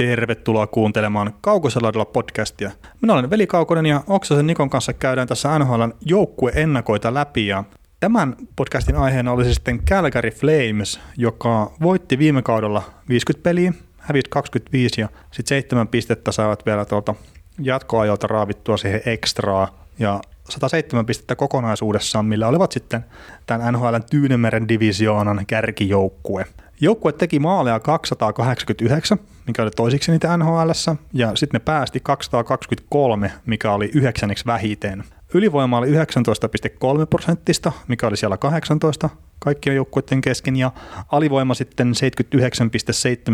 Tervetuloa kuuntelemaan Kaukosella podcastia. Minä olen Veli Kaukonen ja Oksasen Nikon kanssa käydään tässä NHLn joukkueennakoita läpi ja Tämän podcastin aiheena oli sitten Calgary Flames, joka voitti viime kaudella 50 peliä, hävisi 25 ja sitten 7 pistettä saivat vielä tuolta jatkoajalta raavittua siihen ekstraa ja 107 pistettä kokonaisuudessaan, millä olivat sitten tämän NHLn Tyynemeren divisioonan kärkijoukkue. Joukkue teki maaleja 289, mikä oli toisiksi niitä nhl ja sitten ne päästi 223, mikä oli yhdeksänneksi vähiten. Ylivoima oli 19,3 prosenttista, mikä oli siellä 18 kaikkien joukkueiden kesken, ja alivoima sitten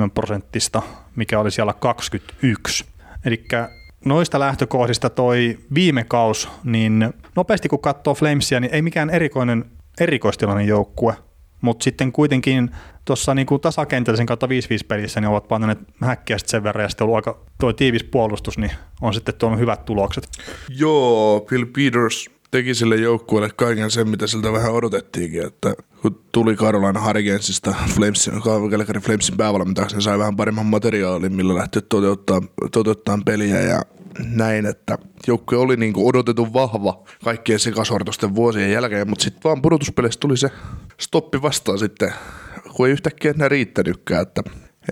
79,7 prosenttista, mikä oli siellä 21. Eli noista lähtökohdista toi viime kaus, niin nopeasti kun katsoo Flamesia, niin ei mikään erikoinen erikoistilainen joukkue, mutta sitten kuitenkin tuossa niinku tasakentällisen kautta 5-5 pelissä niin ovat panneet häkkiä sen verran ja sitten ollut aika tuo tiivis puolustus, niin on sitten tuonut hyvät tulokset. Joo, Bill Peters teki sille joukkueelle kaiken sen, mitä siltä vähän odotettiinkin, että kun tuli Carolina Hurricanesista Flamesin, Flamesin päävalmentajaksi, niin sai vähän paremman materiaalin, millä lähti toteuttaa, toteuttaa peliä ja näin, että joukkue oli niin odotetun vahva kaikkien sekasortosten vuosien jälkeen, mutta sitten vaan pudotuspeleissä tuli se stoppi vastaan sitten, kun ei yhtäkkiä enää riittänytkään, että,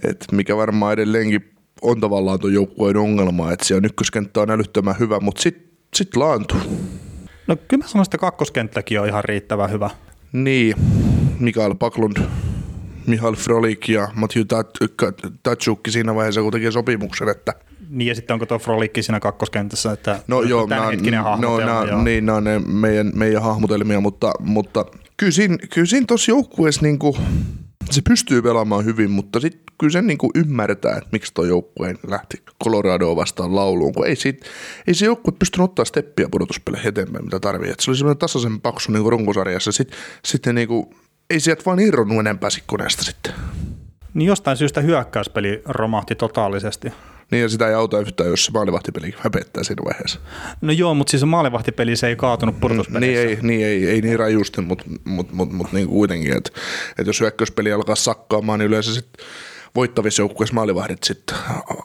että mikä varmaan edelleenkin on tavallaan tuon joukkueen ongelma, että siellä ykköskenttä on älyttömän hyvä, mutta sitten sit laantuu. No kyllä mä sanoisin, että kakkoskenttäkin on ihan riittävän hyvä. Niin, Mikael Paklund, Mihail Frolik ja Matthew Tatsukki siinä vaiheessa, kun teki sopimuksen, että niin ja sitten onko tuo Frolikki siinä kakkoskentässä, että no joo, tämänhetkinen no, hahmotelma. No, niin, nämä on ne meidän, meidän hahmotelmia, mutta, mutta kyllä siinä, kyllä siinä tuossa joukkueessa niinku, se pystyy pelaamaan hyvin, mutta sitten kyllä sen niinku ymmärtää, että miksi tuo joukkue lähti Coloradoa vastaan lauluun, kun ei, siitä, ei se joukkue pystynyt ottaa steppiä pudotuspeleihin eteenpäin, mitä tarvii. Et se oli semmoinen tasaisen paksu niinku runkosarjassa. Sitten, sitten niinku, ei sieltä vaan irronnut enempää koneesta sitten. Niin jostain syystä hyökkäyspeli romahti totaalisesti. Niin ja sitä ei auta yhtään, jos se maalivahtipeli häpettää siinä vaiheessa. No joo, mutta siis se maalivahtipeli se ei kaatunut pudotuspeleissä. Niin ei, niin ei, ei niin rajusti, mutta mut, mut, mut, niin kuitenkin, että et jos hyökkäyspeli alkaa sakkaamaan, niin yleensä sitten voittavissa joukkueissa maalivahdit sitten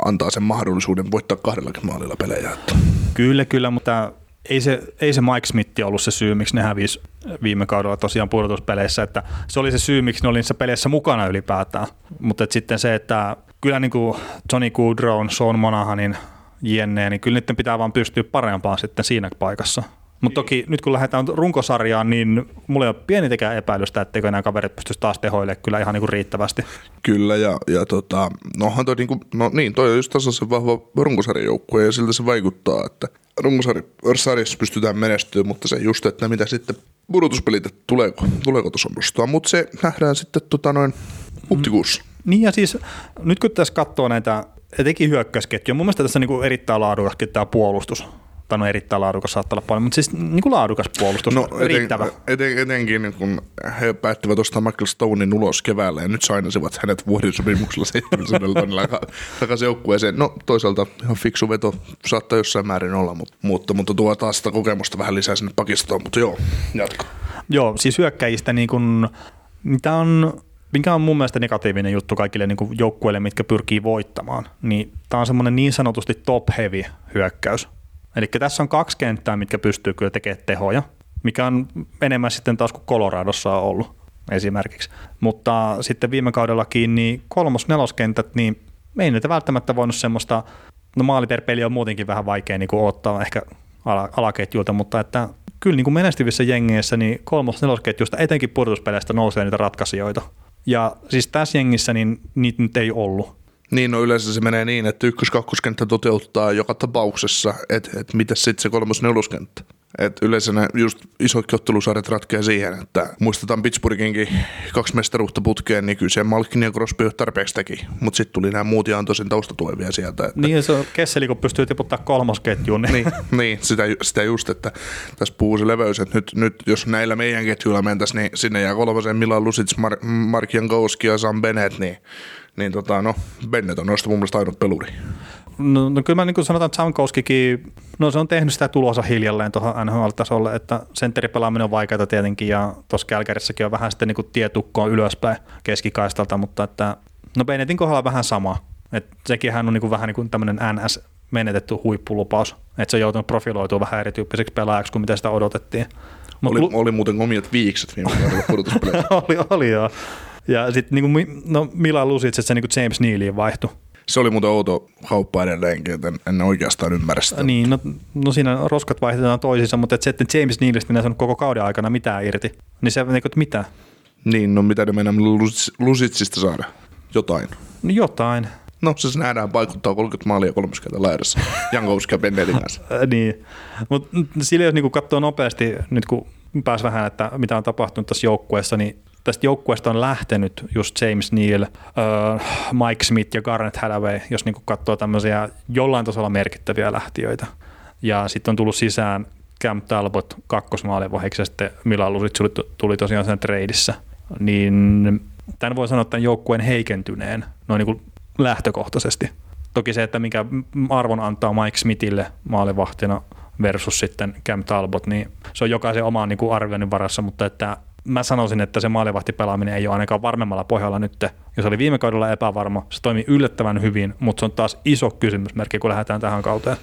antaa sen mahdollisuuden voittaa kahdellakin maalilla pelejä. Että. Kyllä, kyllä, mutta ei se, ei se Mike Smith ollut se syy, miksi ne hävisi viime kaudella tosiaan pudotuspeleissä, että se oli se syy, miksi ne oli niissä peleissä mukana ylipäätään. Mutta sitten se, että kyllä niin kuin Johnny Goodrow, Sean Monahanin, jenne, niin kyllä niiden pitää vaan pystyä parempaan sitten siinä paikassa. Mutta toki nyt kun lähdetään runkosarjaan, niin mulla ei ole pienitäkään epäilystä, etteikö nämä kaverit pystyisi taas tehoille kyllä ihan niin riittävästi. Kyllä, ja, ja tota, nohan toi, niin kuin, no niin, toi on just tasaisen vahva runkosarjajoukkue, ja siltä se vaikuttaa, että runkosarjassa pystytään menestymään, mutta se just, että mitä sitten pudotuspelit, että tuleeko, tuleeko tuossa nostaa, mutta se nähdään sitten tota noin huhtikuussa. Mm, niin ja siis nyt kun tässä katsoo näitä etenkin hyökkäysketjuja, mun mielestä tässä on niin erittäin laadukaskin tämä puolustus tai no erittäin laadukas saattaa olla paljon, mutta siis niin kuin laadukas puolustus, no, eten, riittävä. Eten, etenkin kun he päättivät ostaa Michael Stonein ulos keväällä ja nyt sainasivat hänet vuorisopimuksella 700 tonnilla takaisin joukkueeseen. No toisaalta ihan fiksu veto saattaa jossain määrin olla, mutta, mutta, mutta tuo taas sitä kokemusta vähän lisää sinne pakistoon, mutta joo, jatko. Joo, siis hyökkäjistä niin kuin, mitä on mikä on mun mielestä negatiivinen juttu kaikille niin joukkueille, mitkä pyrkii voittamaan, niin tämä on semmoinen niin sanotusti top-heavy hyökkäys. Eli tässä on kaksi kenttää, mitkä pystyy kyllä tekemään tehoja, mikä on enemmän sitten taas kuin Coloradossa on ollut esimerkiksi. Mutta sitten viime kaudellakin niin kolmos-neloskentät, niin me ei niitä välttämättä voinut semmoista, no maali per peli on muutenkin vähän vaikea niin kuin ottaa ehkä alaketjulta, mutta että kyllä niin kuin menestyvissä jengeissä niin kolmos-nelosketjusta etenkin pudotuspeleistä nousee niitä ratkaisijoita. Ja siis tässä jengissä niin niitä nyt ei ollut. Niin, no yleensä se menee niin, että ykkös-kakkoskenttä toteuttaa joka tapauksessa, että et mitä sitten se kolmos-neloskenttä. Et yleensä ne just isot ottelusarjat ratkeaa siihen, että muistetaan Pittsburghinkin kaksi mestaruutta putkeen, niin kyllä se Malkin ja Crosby tarpeeksi teki, mutta sitten tuli nämä muut ja antoi sen taustatuen vielä sieltä. Että... Niin se on Kesseli, kun pystyy tiputtaa kolmosketjuun. Niin, niin, niin sitä, sitä, just, että tässä puhuu se leveys, että nyt, nyt jos näillä meidän ketjuilla mentäisiin, niin sinne jää kolmosen Milan Lusic, Mar- Mark Jankowski ja Sam Bennett, niin niin tota, no, Bennett on noista mun mielestä ainut peluri. No, no kyllä mä niin sanotaan, että Samkowskikin, no se on tehnyt sitä tulosa hiljalleen tuohon NHL-tasolle, että sentteripelaaminen on vaikeaa tietenkin ja tuossa Kälkärissäkin on vähän sitten niin tietukkoon ylöspäin keskikaistalta, mutta että no Bennettin kohdalla vähän sama. Et sekinhän on niinku vähän niin kuin tämmöinen NS menetetty huippulupaus, että se on joutunut profiloitumaan vähän erityyppiseksi pelaajaksi kuin mitä sitä odotettiin. Mut oli, lu- oli muuten omiat viikset viime kaudella pudotuspeleissä. oli, oli joo. Ja sitten niinku, no Milan Lusic, että se niinku James Nealiin vaihtui. Se oli muuten outo kauppa edelleenkin, että en, en oikeastaan ymmärrä sitä. Niin, no, no siinä roskat vaihdetaan toisiinsa, mutta et se, että James Nealista minä saanut koko kauden aikana mitään irti, niin se, niin kuin, mitä? Niin, no mitä ne mennään Lusitsista saada? Jotain. No jotain. No se nähdään vaikuttaa 30 maalia kolmas kertaa laidassa. Jankowski ja Bennetin kanssa. niin, mutta sillä jos niin katsoo nopeasti, nyt kun pääs vähän, että mitä on tapahtunut tässä joukkueessa, niin tästä joukkueesta on lähtenyt just James Neal, uh, Mike Smith ja Garnet Hathaway, jos niin katsoo tämmöisiä jollain tasolla merkittäviä lähtiöitä. Ja sitten on tullut sisään Cam Talbot kakkosmaalivahiksi ja sitten Milan Lusic tuli tosiaan sen treidissä. Niin tämän voi sanoa tämän joukkueen heikentyneen noin niin lähtökohtaisesti. Toki se, että mikä arvon antaa Mike Smithille maalivahtina versus sitten Cam Talbot, niin se on jokaisen omaan niin arvioinnin varassa, mutta että mä sanoisin, että se maalivahtipelaaminen ei ole ainakaan varmemmalla pohjalla nyt. Jos oli viime kaudella epävarma, se toimii yllättävän hyvin, mutta se on taas iso kysymysmerkki, kun lähdetään tähän kauteen.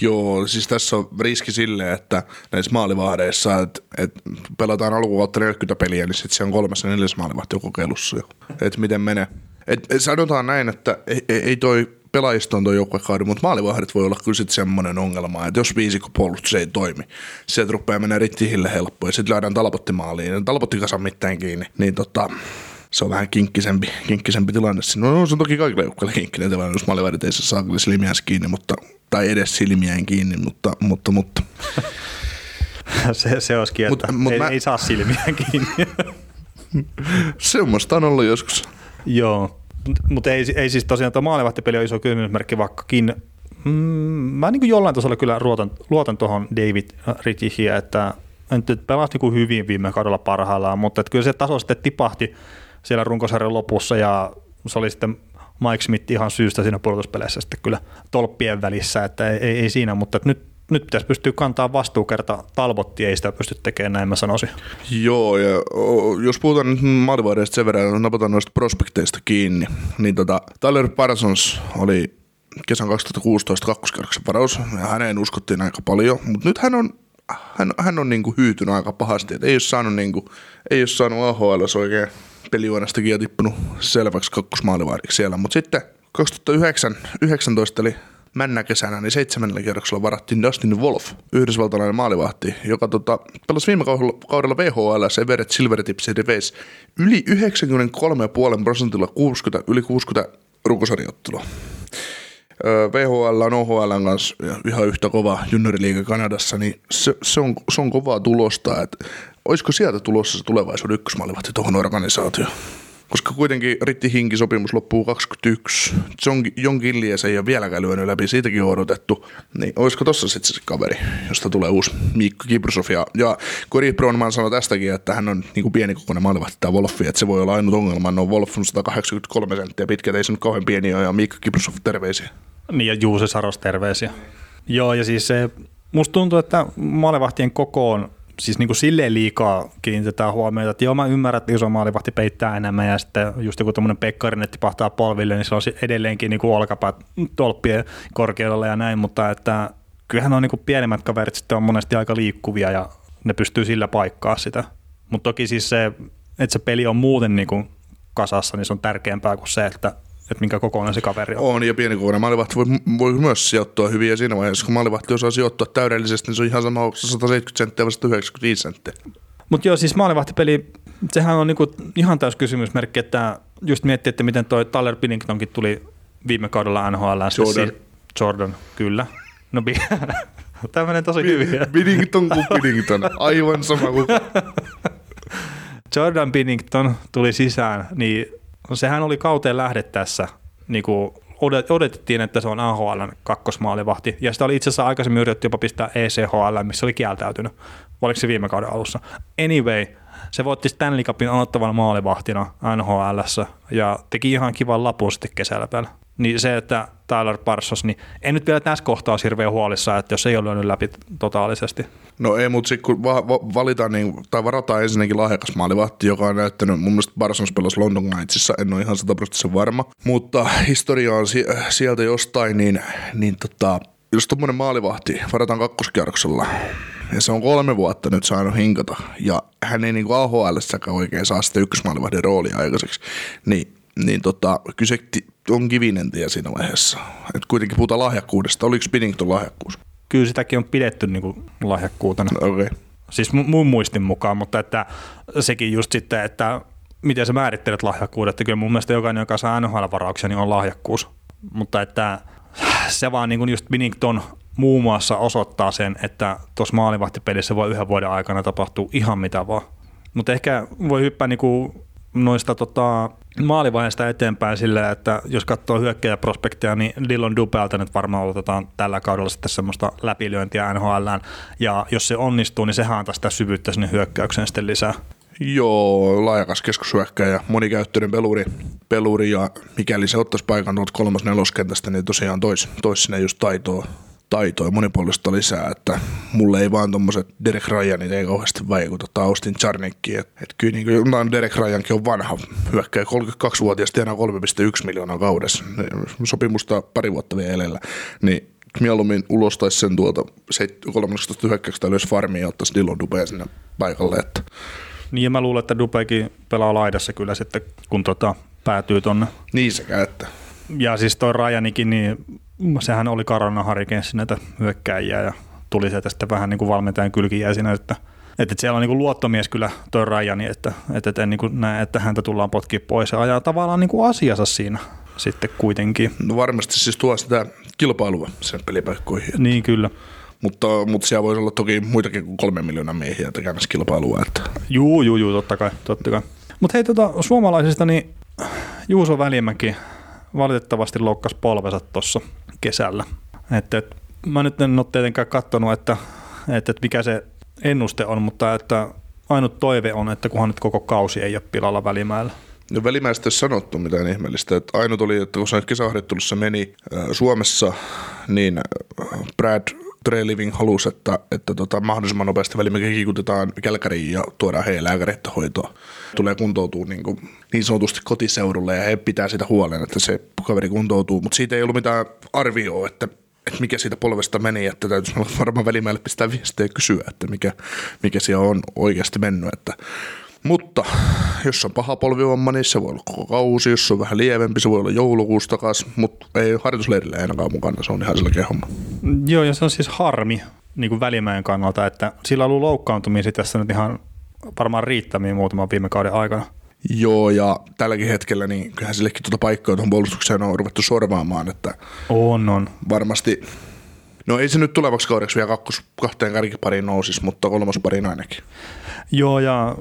Joo, siis tässä on riski sille, että näissä maalivahdeissa, että, että pelataan alkukautta 40 peliä, niin sitten se on kolmessa neljäs maalivahti kokeilussa jo. Että miten menee. Et, sanotaan näin, että ei, ei toi pelaajista on tuo joukkuekauden, mutta maalivahdit voi olla kyllä sitten semmoinen ongelma, että jos viisikko puolustus ei toimi, sieltä rupeaa mennä rittihille helppo ja sitten lyödään talpotti maaliin, ja talpotti kasan mitään kiinni, niin tota, se on vähän kinkkisempi, kinkkisempi tilanne. No, no se on toki kaikille joukkueille kinkkinen tilanne, jos maalivahdit ei saa kyllä silmiään kiinni, mutta, tai edes silmiään kiinni, mutta, mutta, mutta. se, se olisi kieltä. Mut, mut ei, mä... ei, saa silmiään kiinni. Semmoista on ollut joskus. Joo, mutta ei, ei siis tosiaan tuo maalivahtipeli on iso kysymysmerkki, vaikkakin mm, mä niin jollain tasolla kyllä luotan, luotan tuohon David Ritchihiä, että nyt pelasi niin hyvin viime kaudella parhaillaan, mutta että kyllä se taso sitten tipahti siellä runkosarjan lopussa ja se oli sitten Mike Smith ihan syystä siinä pudotuspeleissä sitten kyllä tolppien välissä, että ei, ei, ei siinä, mutta nyt nyt pitäisi pystyä kantaa vastuu kerta Talbotti ei sitä pysty tekemään, näin mä sanoisin. Joo, ja jos puhutaan nyt maalivahdeista sen verran, napataan noista prospekteista kiinni, niin tota, Tyler Parsons oli kesän 2016 kakkoskerroksen varaus, ja häneen uskottiin aika paljon, mutta nyt hän on hän, hän on niinku hyytynyt aika pahasti, että ei ole saanut, niinku, ei ole saanut AHL oikein pelijuonastakin ja tippunut selväksi kakkosmaalivahdiksi siellä, mutta sitten 2019 eli männä kesänä, niin seitsemännellä kierroksella varattiin Dustin Wolf, yhdysvaltalainen maalivahti, joka tota, pelasi viime kaudella VHL Everett Silvertips Reveis yli 93,5 prosentilla 60, yli 60 runkosarjoittelua. VHL on OHL kanssa ihan yhtä kova junioriliiga Kanadassa, niin se, se, on, se on kovaa tulosta, että olisiko sieltä tulossa se tulevaisuuden ykkösmaalivahti tuohon organisaatioon? Koska kuitenkin Ritti Hinki sopimus loppuu 21. John, John Gillies ei ole vieläkään lyönyt läpi, siitäkin on odotettu. Niin olisiko tossa sitten se kaveri, josta tulee uusi Mikko Kibrusov. Ja, ja Cory Bronman sanoi tästäkin, että hän on niin kuin pienikokoinen maalivahti tämä Wolfi, että se voi olla ainut ongelma. No Wolf on 183 senttiä pitkä, ei se nyt kauhean pieni ole, ja Mikko Kibrusov terveisiä. Niin ja Juuse Saros terveisiä. Joo, ja siis se, musta tuntuu, että maalivahtien kokoon siis niin kuin silleen liikaa kiinnitetään huomiota, että joo mä ymmärrän, että iso maalivahti peittää enemmän ja sitten just joku tämmöinen Pekkarinen tipahtaa polville, niin se on edelleenkin niin kuin olkapäät tolppien korkeudella ja näin, mutta että kyllähän on niin kuin pienemmät kaverit sitten on monesti aika liikkuvia ja ne pystyy sillä paikkaa sitä. Mutta toki siis se, että se peli on muuten niin kuin kasassa, niin se on tärkeämpää kuin se, että että minkä kokoinen se kaveri on. On, ja pienikokoinen maalivahti voi, voi myös sijoittua hyvin, ja siinä vaiheessa, kun maalivahti osaa sijoittua täydellisesti, niin se on ihan sama, onko 170 senttiä vai 195 senttiä. Mutta joo, siis maalivahtipeli, sehän on niinku ihan täys kysymysmerkki, että just miettii, että miten toi Tyler Pinningtonkin tuli viime kaudella NHL. Jordan. Si- Jordan, kyllä. No, tämä menee tosi hyvin. Pinnington kuin Pinnington, aivan sama kuin... Jordan Pinnington tuli sisään, niin sehän oli kauteen lähdettäessä, niin kuin odotettiin, että se on AHL kakkosmaalivahti, ja sitä oli itse asiassa aikaisemmin yritetty jopa pistää ECHL, missä oli kieltäytynyt. Oliko se viime kauden alussa? Anyway, se voitti Stanley Cupin aloittavana maalivahtina NHL ja teki ihan kivan lapun sitten kesällä päällä. Niin se, että Tyler Parsons, niin en nyt vielä tässä kohtaa olisi hirveän huolissaan, että jos ei ole lyönyt läpi totaalisesti. No ei, mutta sitten kun va- va- valitaan niin, tai varataan ensinnäkin lahjakas maalivahti, joka on näyttänyt, mun mielestä Parsons pelasi London Knightsissa, en ole ihan sataprosenttisen varma, mutta historia on si- sieltä jostain, niin, niin tota, jos tuommoinen maalivahti varataan kakkoskierroksella, ja se on kolme vuotta nyt saanut hinkata, ja hän ei niin kuin ahl oikein saa sitä ykkösmaalivahdin roolia aikaiseksi, niin niin tota, kyse on kivinen tie siinä vaiheessa. Et kuitenkin puhutaan lahjakkuudesta. Oliko Spinnington lahjakkuus? Kyllä sitäkin on pidetty niin kuin lahjakkuutena. Okay. Siis mun muistin mukaan, mutta että sekin just sitten, että miten sä määrittelet lahjakkuudet. Kyllä mun mielestä jokainen, joka saa NHL-varauksia, niin on lahjakkuus. Mutta että se vaan niin kuin just Binnington muun muassa osoittaa sen, että tuossa maalivahtipelissä voi yhden vuoden aikana tapahtua ihan mitä vaan. Mutta ehkä voi hyppää niin kuin noista tota, maalivaiheesta eteenpäin sillä, että jos katsoo hyökkäjäprospektia, niin Dillon Dupelta nyt varmaan otetaan tällä kaudella sitten semmoista läpilyöntiä NHL, ja jos se onnistuu, niin sehän antaa sitä syvyyttä sinne hyökkäykseen sitten lisää. Joo, laajakas keskushyökkäjä, monikäyttöinen peluri, peluri ja mikäli se ottaisi paikan tuolta kolmas neloskentästä, niin tosiaan tois, tois sinne just taitoa, taitoa ja monipuolista lisää, että mulle ei vaan tommoset Derek Ryanit ei kauheasti vaikuta, tai Austin Charnikki, että et kyllä niin kuin, Derek Ryankin on vanha hyökkäjä, 32-vuotias tienaa 3,1 miljoonaa kaudessa, sopimusta pari vuotta vielä elellä, niin mieluummin ulostaisi sen tuolta 13 hyökkäyksestä ylös farmiin ja ottaisi Dillon Dubea sinne paikalle, että niin ja mä luulen, että Dupekin pelaa laidassa kyllä sitten, kun tota, päätyy tonne. Niin sekä, että. Ja siis toi Rajanikin, niin sehän oli Karona Harikenssi näitä hyökkäjiä ja tuli sieltä sitten vähän niin kuin valmentajan kylkijäisinä, että että siellä on niin kuin luottomies kyllä toi Rajani, että, että en niin kuin näe, että häntä tullaan potkia pois ja ajaa tavallaan niin kuin asiansa siinä sitten kuitenkin. No varmasti siis tuo sitä kilpailua sen pelipaikkoihin. Niin kyllä. Mutta, mutta siellä voisi olla toki muitakin kuin kolme miljoonaa miehiä tekemässä kilpailua. Että. Juu, juu, juu, totta kai. Totta kai. Mutta hei, tota, suomalaisista, niin Juuso Välimäki valitettavasti loukkasi polvensa tuossa kesällä. Et, et, mä nyt en ole tietenkään katsonut, että, et, et mikä se ennuste on, mutta että ainut toive on, että kunhan nyt koko kausi ei ole pilalla välimäellä. No välimäistä ei sanottu mitään ihmeellistä. Että ainut oli, että kun kesäharjoittelussa meni Suomessa, niin Brad Trey Living halusi, että, että tota, mahdollisimman nopeasti välimäkin kiikutetaan Kälkäriin ja tuodaan heidän lääkäreitä hoitoa. Tulee kuntoutuu niin, kuin, niin sanotusti kotiseudulle ja he pitää sitä huolen, että se kaveri kuntoutuu, mutta siitä ei ollut mitään arvioa, että että mikä siitä polvesta meni, että täytyisi varmaan välimäelle pistää viestiä ja kysyä, että mikä, mikä siellä on oikeasti mennyt. Että. Mutta jos on paha polvivamma, niin se voi olla koko kausi, jos on vähän lievempi, se voi olla joulukuusta takas, mutta ei harjoitusleirillä ainakaan mukana, se on ihan selkeä homma. Joo, ja se on siis harmi niin kuin välimäen kannalta, että sillä on ollut loukkaantumisia tässä nyt ihan varmaan riittämiä muutaman viime kauden aikana. Joo, ja tälläkin hetkellä niin kyllähän sillekin tuota paikkaa tuohon puolustukseen on ruvettu sorvaamaan, että on, on. varmasti, no ei se nyt tulevaksi kaudeksi vielä kakkos, kahteen kärkipariin nousisi, mutta kolmospariin ainakin. Joo, ja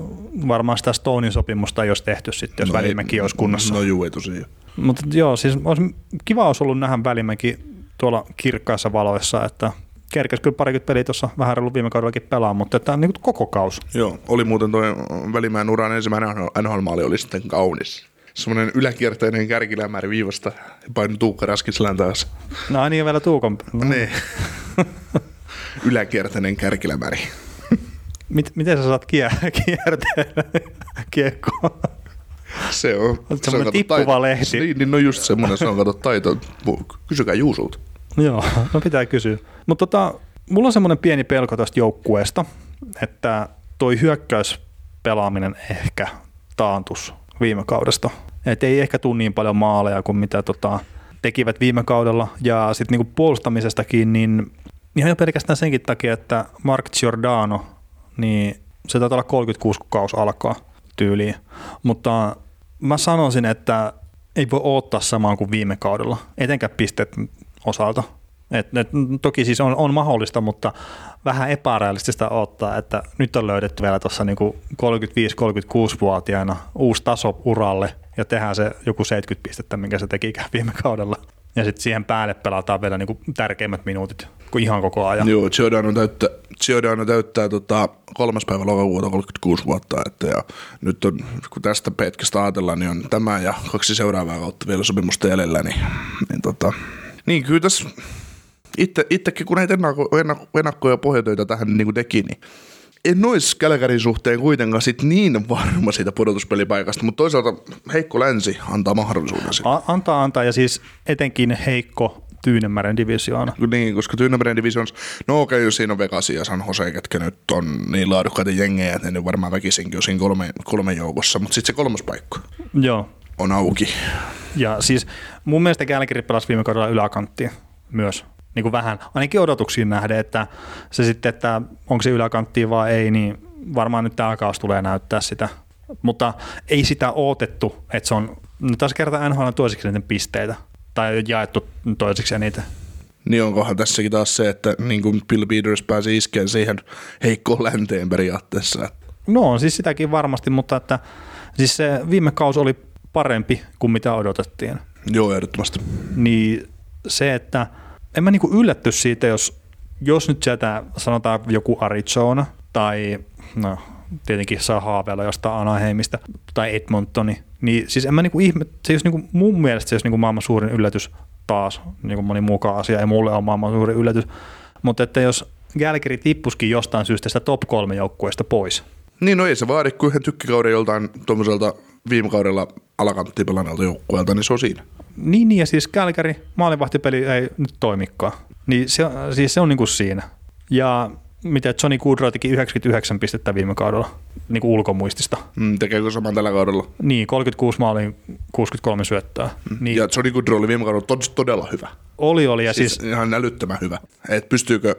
varmaan sitä Stonein sopimusta ei olisi tehty sitten, jos no Välimäki olisi kunnossa. No juu, ei tosiaan. Mutta joo, siis olisi, kiva olisi ollut nähdä Välimäki tuolla kirkkaissa valoissa, että kerkesi kyllä parikymmentä peliä tuossa vähän reilu viime kaudellakin pelaa, mutta tämä on niin koko kaus. Joo, oli muuten tuo Välimäen uran ensimmäinen NHL-maali oli sitten kaunis. Semmoinen yläkierteinen kärkilämäri viivasta ja painu Tuukka Raskiselän taas. No niin, vielä Tuukon. No. Niin. yläkierteinen kärkilämäri. Mit, miten sä saat kier- kierteellä kiekkoa? Se on. Se on tippuva taito. lehti. Niin, niin, no just semmoinen, se on kato taito. Kysykää Juusulta. Joo, no pitää kysyä. Mutta tota, mulla on semmoinen pieni pelko tästä joukkueesta, että toi hyökkäyspelaaminen ehkä taantus viime kaudesta. Et ei ehkä tule niin paljon maaleja kuin mitä tota, tekivät viime kaudella. Ja sitten niinku puolustamisestakin, niin ihan jo pelkästään senkin takia, että Mark Giordano, niin se taitaa olla 36 kuukausi alkaa tyyliin. Mutta mä sanoisin, että ei voi odottaa samaan kuin viime kaudella, etenkään pisteet osalta. Et, et, toki siis on, on mahdollista, mutta vähän epärealistista ottaa, että nyt on löydetty vielä tuossa niinku 35-36-vuotiaana uusi taso uralle ja tehdään se joku 70 pistettä, minkä se teki viime kaudella. Ja sitten siihen päälle pelataan vielä niinku tärkeimmät minuutit. ihan koko ajan. Joo, Giordano täyttää, Giordano täyttää tota, kolmas päivä lokakuuta 36 vuotta, että ja nyt on, kun tästä petkestä ajatellaan, niin on tämä ja kaksi seuraavaa kautta vielä sopimusta jäljellä, niin, niin, tota, niin kyllä tässä itse, itsekin kun näitä ennakko, ennakko, ennakko- ja pohjatöitä tähän niin kuin teki, niin en olisi Kälkärin suhteen kuitenkaan sit niin varma siitä pudotuspelipaikasta, mutta toisaalta heikko länsi antaa mahdollisuuden siihen. A- antaa antaa ja siis etenkin heikko Tyynemeren divisioona. Niin, koska Tyynemeren Divisions, no okei, okay, siinä on Vegas ja San Jose, ketkä nyt on niin laadukkaita jengejä, että ne nyt varmaan väkisinkin on siinä kolme, kolme joukossa, mutta sitten se kolmas paikka Joo. on auki. Ja siis mun mielestä Kälkiri pelasi viime kaudella yläkanttia myös. Niin kuin vähän, ainakin odotuksiin nähden, että se sitten, että onko se yläkanttia vai ei, niin varmaan nyt tämä kausi tulee näyttää sitä. Mutta ei sitä odotettu, että se on nyt taas kertaa NHL toiseksi eniten pisteitä. Tai jaettu toiseksi eniten. Niin onkohan tässäkin taas se, että niin kuin Bill Peters pääsi iskeen siihen heikkoon länteen periaatteessa. No on siis sitäkin varmasti, mutta että siis se viime kausi oli parempi kuin mitä odotettiin. Joo, ehdottomasti. Niin se, että en mä niinku yllätty siitä, jos, jos nyt sieltä sanotaan joku Arizona tai no, tietenkin saa haaveilla jostain Anaheimista tai Edmontoni, niin siis en mä niinku ihme, se jos niinku, mun mielestä se olisi niinku maailman suurin yllätys taas, niin kuin moni muukaan asia, ei mulle ole maailman suurin yllätys, mutta että jos Gälkeri tippuskin jostain syystä sitä top kolme joukkueesta pois, Niin no ei se vaadi kuin yhden tykkikauden joltain tuommoiselta viime kaudella alakanttiin pelannelta joukkueelta, niin se on siinä. Niin, niin ja siis Kälkäri maalivahtipeli ei nyt toimikaan. Niin se, siis se on niin kuin siinä. Ja mitä Johnny Goodrow teki 99 pistettä viime kaudella niin kuin ulkomuistista. Mm, tekeekö saman tällä kaudella? Niin, 36 maaliin 63 syöttöä. Niin, Ja Johnny Goodrow oli viime kaudella tod- todella hyvä. oli, oli. Ja siis, Siis ihan älyttömän hyvä. Et pystyykö,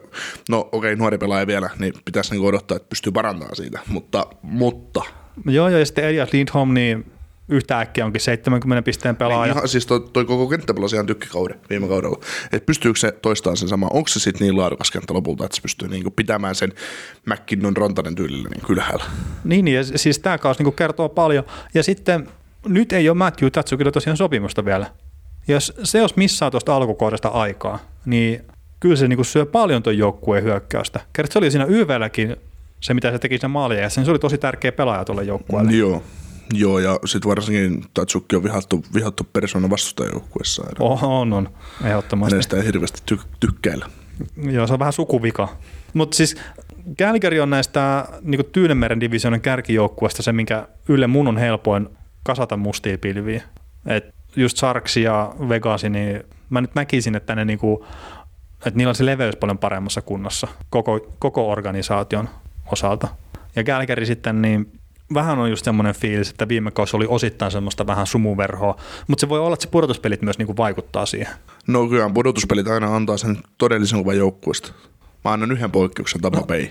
no okei, okay, nuori pelaaja vielä, niin pitäisi niinku odottaa, että pystyy parantamaan siitä. Mutta, mutta joo, joo, ja sitten Elias Lindholm, niin yhtäkkiä onkin 70 pisteen pelaaja. ihan, siis toi, toi koko kenttä pelasi ihan tykkikauden viime kaudella. Et pystyykö se toistamaan sen sama? Onko se sitten niin laadukas kenttä lopulta, että se pystyy niinku pitämään sen McKinnon Rantanen tyylillä niin ylhäällä? Niin, niin ja siis tämä kausi niin kertoo paljon. Ja sitten nyt ei ole Matthew Tatsukilla tosiaan sopimusta vielä. Jos se jos missaa tuosta alkukaudesta aikaa, niin kyllä se niin syö paljon tuon joukkueen hyökkäystä. Kerta se oli siinä YVlläkin se, mitä se teki sen ja se oli tosi tärkeä pelaaja tuolle joukkueelle. Joo. Joo, ja sitten varsinkin Tatsukki on vihattu, vihattu persona vastustajajoukkuessa. Oh, on, on, ehdottomasti. Hänestä ei hirveästi ty- tykkäillä. Joo, se on vähän sukuvika. Mutta siis Kälkäri on näistä niin Tyynemeren divisioonan kärkijoukkueesta se, minkä ylle mun on helpoin kasata mustia pilviä. Et just Sarksi ja Vegasi, niin mä nyt näkisin, että ne niinku, että niillä on se leveys paljon paremmassa kunnossa koko, koko organisaation osalta. Ja Kälkäri sitten, niin vähän on just semmoinen fiilis, että viime kausi oli osittain semmoista vähän sumuverhoa, mutta se voi olla, että se pudotuspelit myös niinku vaikuttaa siihen. No kyllä pudotuspelit aina antaa sen todellisen kuvan joukkueesta. Mä annan yhden poikkeuksen Tampa Bay.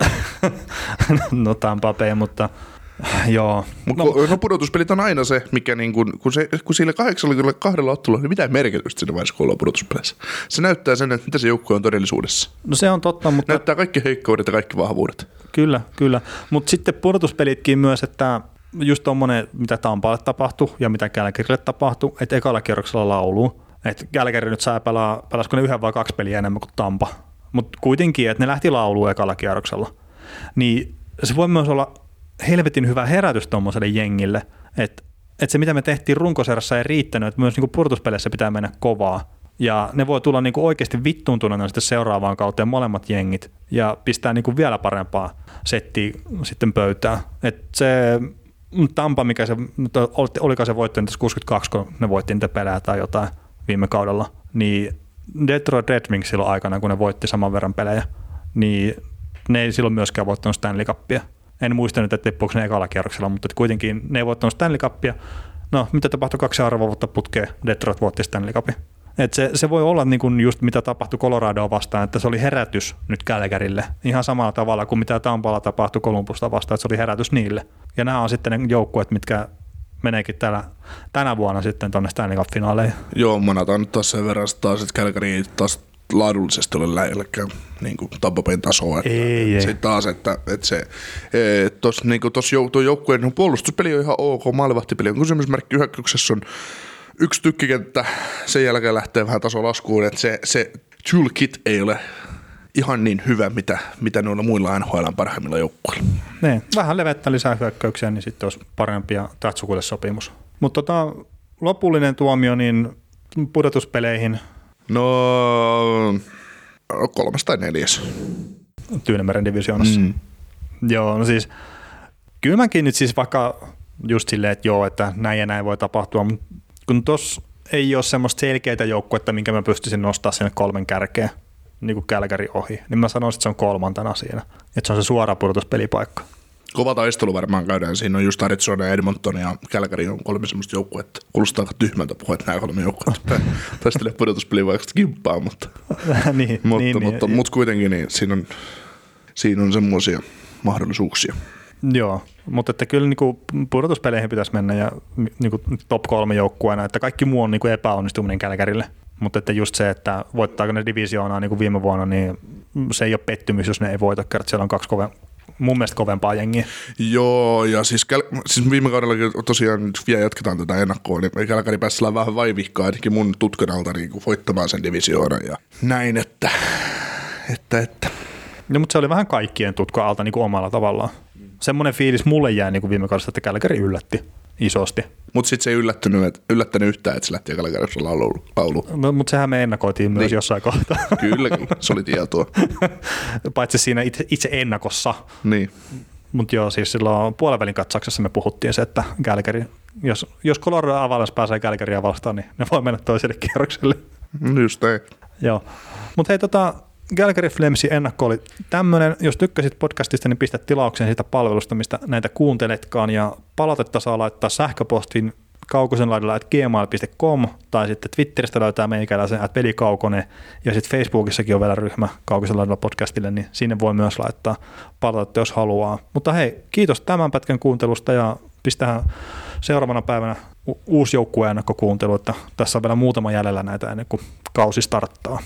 no Tampa Bay, mutta joo. Mutta no, no pudotuspelit on aina se, mikä niin kun, kun, se, kun sillä 82 ottelulla ei mitään merkitystä siinä vaiheessa, kun ollaan pudotuspeleissä. Se näyttää sen, että mitä se joukkue on todellisuudessa. No se on totta, mutta Näyttää kaikki heikkoudet ja kaikki vahvuudet. kyllä, kyllä. Mutta sitten pudotuspelitkin myös, että just tuommoinen, mitä Tampaalle tapahtui ja mitä Kälkärille tapahtui, että ekalla kierroksella laulu. Että Kälkäri nyt saa pelaa, pelasiko ne yhden vai kaksi peliä enemmän kuin Tampa. Mutta kuitenkin, että ne lähti lauluun ekalla kierroksella. Niin se voi myös olla helvetin hyvä herätys tuommoiselle jengille, että että se mitä me tehtiin runkoserassa ei riittänyt, että myös niinku purtuspeleissä pitää mennä kovaa. Ja ne voi tulla niinku oikeasti vittuuntuneena sitten seuraavaan kauteen molemmat jengit ja pistää niinku vielä parempaa settiä sitten pöytään. Et se Tampa, mikä se, oliko se voitto tässä 62, kun ne voitti niitä pelejä tai jotain viime kaudella, niin Detroit Red Wings silloin aikana, kun ne voitti saman verran pelejä, niin ne ei silloin myöskään voittanut Stanley Cupia. En muista nyt, että tippuuko ne ekalla kierroksella, mutta kuitenkin ne ei voittanut Stanley Cupia. No, mitä tapahtui kaksi arvovuotta putkeen, Detroit voitti Stanley Cupin. Et se, se, voi olla niin kuin just mitä tapahtui Coloradoa vastaan, että se oli herätys nyt Kälkärille ihan samalla tavalla kuin mitä Tampalla tapahtui Kolumbusta vastaan, että se oli herätys niille. Ja nämä on sitten ne joukkueet, mitkä meneekin täällä, tänä vuonna sitten tuonne Stanley Cup-finaaleihin. Joo, manataan nyt taas sen verran taas, että Kälkäri taas laadullisesti ole lähelläkään niin kuin Tampa Bayn tasoa. Että, Ei, ei. Sitten taas, että, että se, tuossa niin tos jou, tuo joukkueen no, puolustuspeli on ihan ok, maalivahtipeli on kysymysmerkki, hyökkäyksessä on yksi tykkikenttä, sen jälkeen lähtee vähän taso laskuun, että se, se toolkit ei ole ihan niin hyvä, mitä, mitä noilla muilla NHL parhaimmilla joukkueilla. Niin, vähän levettä lisää hyökkäyksiä, niin sitten olisi parempi ja Tatsukulle sopimus. Mutta tota, lopullinen tuomio niin pudotuspeleihin No, kolmas tai neljäs. Tyynemeren divisioonassa. Mm. Joo, no siis kyllä mäkin nyt siis vaikka just silleen, että joo, että näin ja näin voi tapahtua, mutta kun tuossa ei ole semmoista selkeää joukkuetta, minkä mä pystyisin nostaa sinne kolmen kärkeen, niin kuin Kälkäri ohi, niin mä sanoisin, että se on kolmantena siinä. Että se on se suora pudotuspelipaikka. Kova taistelu varmaan käydään. Siinä on just Arizona, Edmonton ja Kälkäri on kolme semmoista joukkuetta. Kuulostaa aika tyhmältä puhua, että nämä kolme joukkuetta taistelee pudotuspelipaikasta kimppaa, mutta, niin, mutta, niin, mutta, niin, mutta kuitenkin niin siinä on, siinä on semmoisia mahdollisuuksia. Joo, mutta että kyllä niin pudotuspeleihin pitäisi mennä ja niin kuin top kolme joukkueena, että kaikki muu on niin kuin epäonnistuminen Kälkärille. Mutta että just se, että voittaako ne divisioonaa niin kuin viime vuonna, niin se ei ole pettymys, jos ne ei voita, kertaa siellä on kaksi kove, mun mielestä kovempaa jengiä. Joo, ja siis, Käl- siis viime kaudellakin tosiaan vielä jatketaan tätä ennakkoa, niin Kälkäri pääsi vähän vaivihkaa ainakin mun tutkan alta niin kuin voittamaan sen divisioonan ja näin, että, että, että. No, mutta se oli vähän kaikkien tutkan alta niin kuin omalla tavallaan. Semmoinen fiilis mulle jäi niin kuin viime kaudesta, että Kälkäri yllätti isosti. Mutta sitten se ei yllättynyt, että, yllättänyt yhtään, että se lähti ekalla kerroksella laulu. laulu. No, mutta sehän me ennakoitiin myös Niin. jossain kohtaa. Kylläkin, se oli tietoa. Paitsi siinä itse, itse ennakossa. Niin. Mutta joo, siis silloin puolivälin katsauksessa me puhuttiin se, että Kälkäri, jos, jos Colorado Avalanche pääsee Kälkäriä vastaan, niin ne voi mennä toiselle kierrokselle. Just ei. Joo. Mutta hei, tota, Calgary Flamesin ennakko oli tämmöinen. Jos tykkäsit podcastista, niin pistä tilauksen siitä palvelusta, mistä näitä kuunteletkaan. Ja palautetta saa laittaa sähköpostin kaukosen laidalla at gmail.com tai sitten Twitteristä löytää meikäläisen at pelikaukonen ja sitten Facebookissakin on vielä ryhmä kaukosen laidalla podcastille, niin sinne voi myös laittaa palautetta, jos haluaa. Mutta hei, kiitos tämän pätkän kuuntelusta ja pistähän seuraavana päivänä u- uusi joukkueen ennakkokuuntelu, että tässä on vielä muutama jäljellä näitä ennen kuin kausi starttaa.